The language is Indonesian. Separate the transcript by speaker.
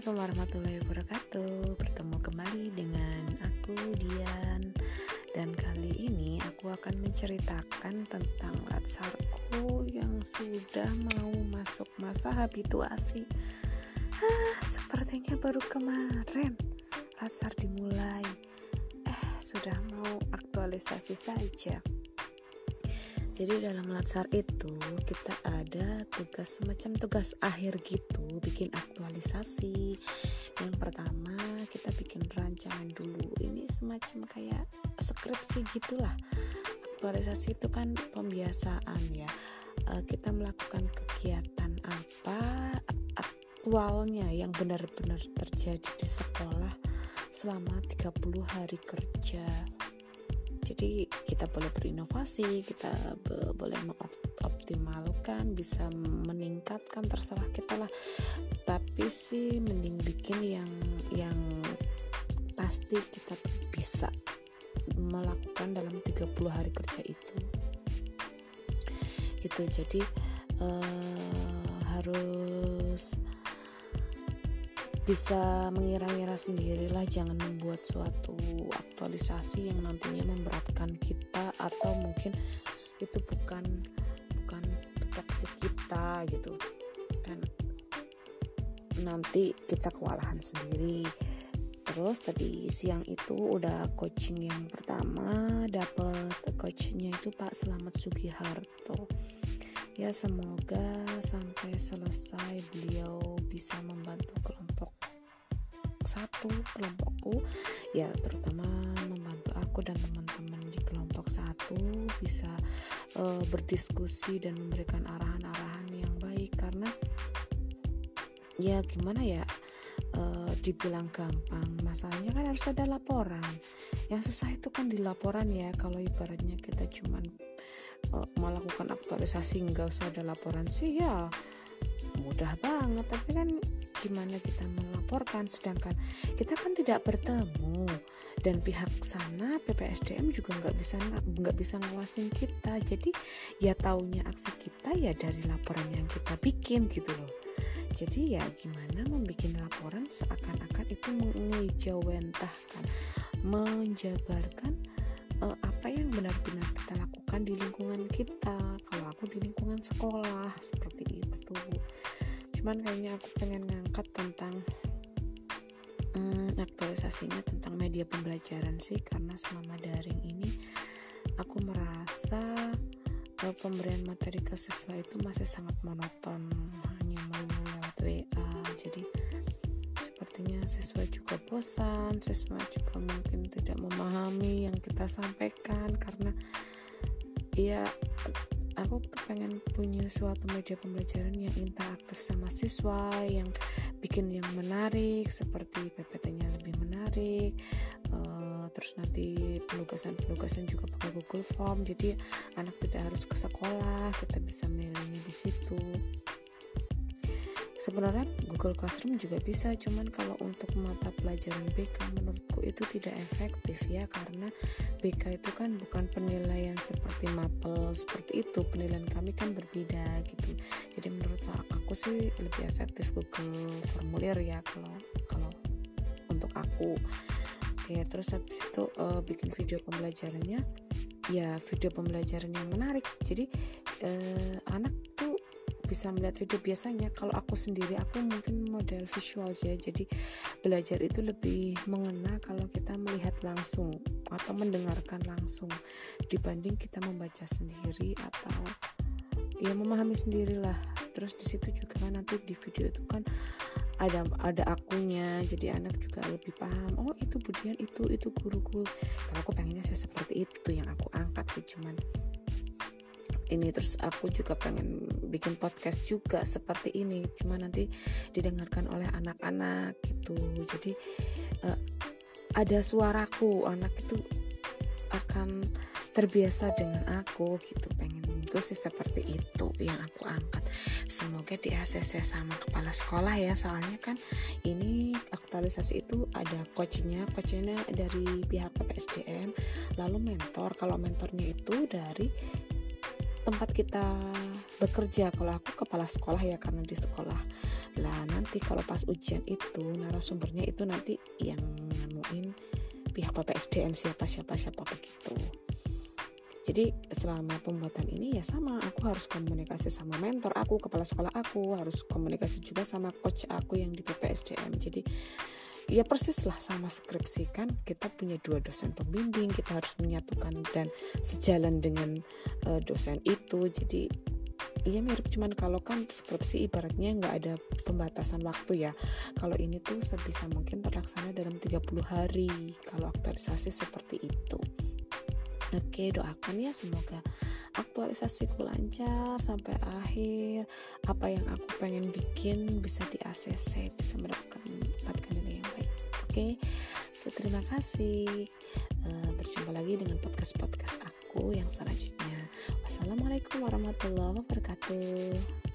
Speaker 1: Assalamualaikum warahmatullahi wabarakatuh. Bertemu kembali dengan aku Dian. Dan kali ini aku akan menceritakan tentang latsarku yang sudah mau masuk masa habituasi. Ah, Sepertinya baru kemarin latsar dimulai. Eh sudah mau aktualisasi saja jadi dalam latsar itu kita ada tugas semacam tugas akhir gitu, bikin aktualisasi. Yang pertama kita bikin rancangan dulu. Ini semacam kayak skripsi gitulah. Aktualisasi itu kan pembiasaan ya. E, kita melakukan kegiatan apa aktualnya yang benar-benar terjadi di sekolah selama 30 hari kerja jadi kita boleh berinovasi kita be boleh mengoptimalkan bisa meningkatkan terserah kita lah. Tapi sih mending bikin yang yang pasti kita bisa melakukan dalam 30 hari kerja itu. Gitu. Jadi uh, harus bisa mengira-ngira sendirilah jangan membuat suatu aktualisasi yang nantinya memberatkan kita atau mungkin itu bukan bukan tupoksi kita gitu. Kan nanti kita kewalahan sendiri. Terus tadi siang itu udah coaching yang pertama dapat coachingnya itu Pak Selamat Sugiharto. Ya semoga sampai selesai beliau bisa membantu kelompok satu kelompokku. Ya terutama membantu aku dan teman-teman di kelompok satu bisa uh, berdiskusi dan memberikan arahan-arahan yang baik. Karena ya gimana ya uh, dibilang gampang masalahnya kan harus ada laporan. Yang susah itu kan di laporan ya. Kalau ibaratnya kita cuman uh, melakukan aktualisasi nggak usah ada laporan sih ya mudah banget. Tapi kan gimana kita melaporkan sedangkan kita kan tidak bertemu. Dan pihak sana PPSDM juga nggak bisa nggak bisa ngawasin kita. Jadi ya taunya aksi kita ya dari laporan yang kita bikin gitu loh. Jadi ya gimana membuat laporan seakan-akan itu mengejawantahkan menjabarkan uh, apa yang benar-benar kita lakukan di lingkungan kita. Kalau aku di lingkungan sekolah seperti itu cuman kayaknya aku pengen ngangkat tentang hmm, aktualisasinya tentang media pembelajaran sih. Karena selama daring ini aku merasa uh, pemberian materi ke siswa itu masih sangat monoton. Hanya melulu lewat WA jadi sepertinya siswa juga bosan siswa juga mungkin tidak memahami yang kita sampaikan. Karena ya aku pengen punya suatu media pembelajaran yang interaktif sama siswa yang bikin yang menarik seperti PPT-nya lebih menarik uh, terus nanti penugasan-penugasan juga pakai Google Form. Jadi anak tidak harus ke sekolah kita bisa milihnya di situ sebenarnya Google Classroom juga bisa cuman kalau untuk mata pelajaran BK menurutku itu tidak efektif ya karena BK itu kan bukan penilaian seperti mapel seperti itu. Penilaian kami kan berbeda gitu. Jadi menurut aku sih lebih efektif Google formulir ya kalau kalau untuk aku. Oke terus habis itu uh, bikin video pembelajarannya. Ya video pembelajaran yang menarik. Jadi uh, anak bisa melihat video biasanya. Kalau aku sendiri aku mungkin model visual aja. Jadi belajar itu lebih mengena kalau kita melihat langsung atau mendengarkan langsung dibanding kita membaca sendiri atau ya memahami sendirilah. Terus di situ juga kan nanti di video itu kan ada ada akunya jadi anak juga lebih paham. Oh itu budian itu itu guruku kalau aku pengennya sih seperti itu yang aku angkat sih cuman ini terus aku juga pengen bikin podcast juga seperti ini. Cuma nanti didengarkan oleh anak-anak gitu. Jadi uh, ada suaraku anak itu akan terbiasa dengan aku gitu. Pengen gue sih seperti itu yang aku angkat. Semoga di ACC sama kepala sekolah ya. Soalnya kan ini aktualisasi itu ada coachnya coachnya dari pihak PPSDM lalu mentor. Kalau mentornya itu dari tempat kita bekerja. Kalau aku kepala sekolah ya karena di sekolah. Lah nanti kalau pas ujian itu narasumbernya itu nanti yang nganuin pihak PPSDM siapa siapa siapa begitu. Jadi selama pembuatan ini ya sama aku harus komunikasi sama mentor aku kepala sekolah aku harus komunikasi juga sama coach aku yang di PPSDM jadi ya persis lah sama skripsi kan. Kita punya dua dosen pembimbing kita harus menyatukan dan sejalan dengan uh, dosen itu. Jadi Iya mirip. Cuman kalau kan skripsi ibaratnya nggak ada pembatasan waktu ya. Kalau ini tuh sebisa mungkin terlaksana dalam 30 hari. Kalau aktualisasi seperti itu Oke, doakan ya semoga aktualisasiku lancar sampai akhir. Apa yang aku pengen bikin bisa di ACC, bisa mendapatkan nilai yang baik. Oke, terima kasih. Uh, berjumpa lagi dengan podcast-podcast aku yang selanjutnya. Wassalamualaikum warahmatullahi wabarakatuh.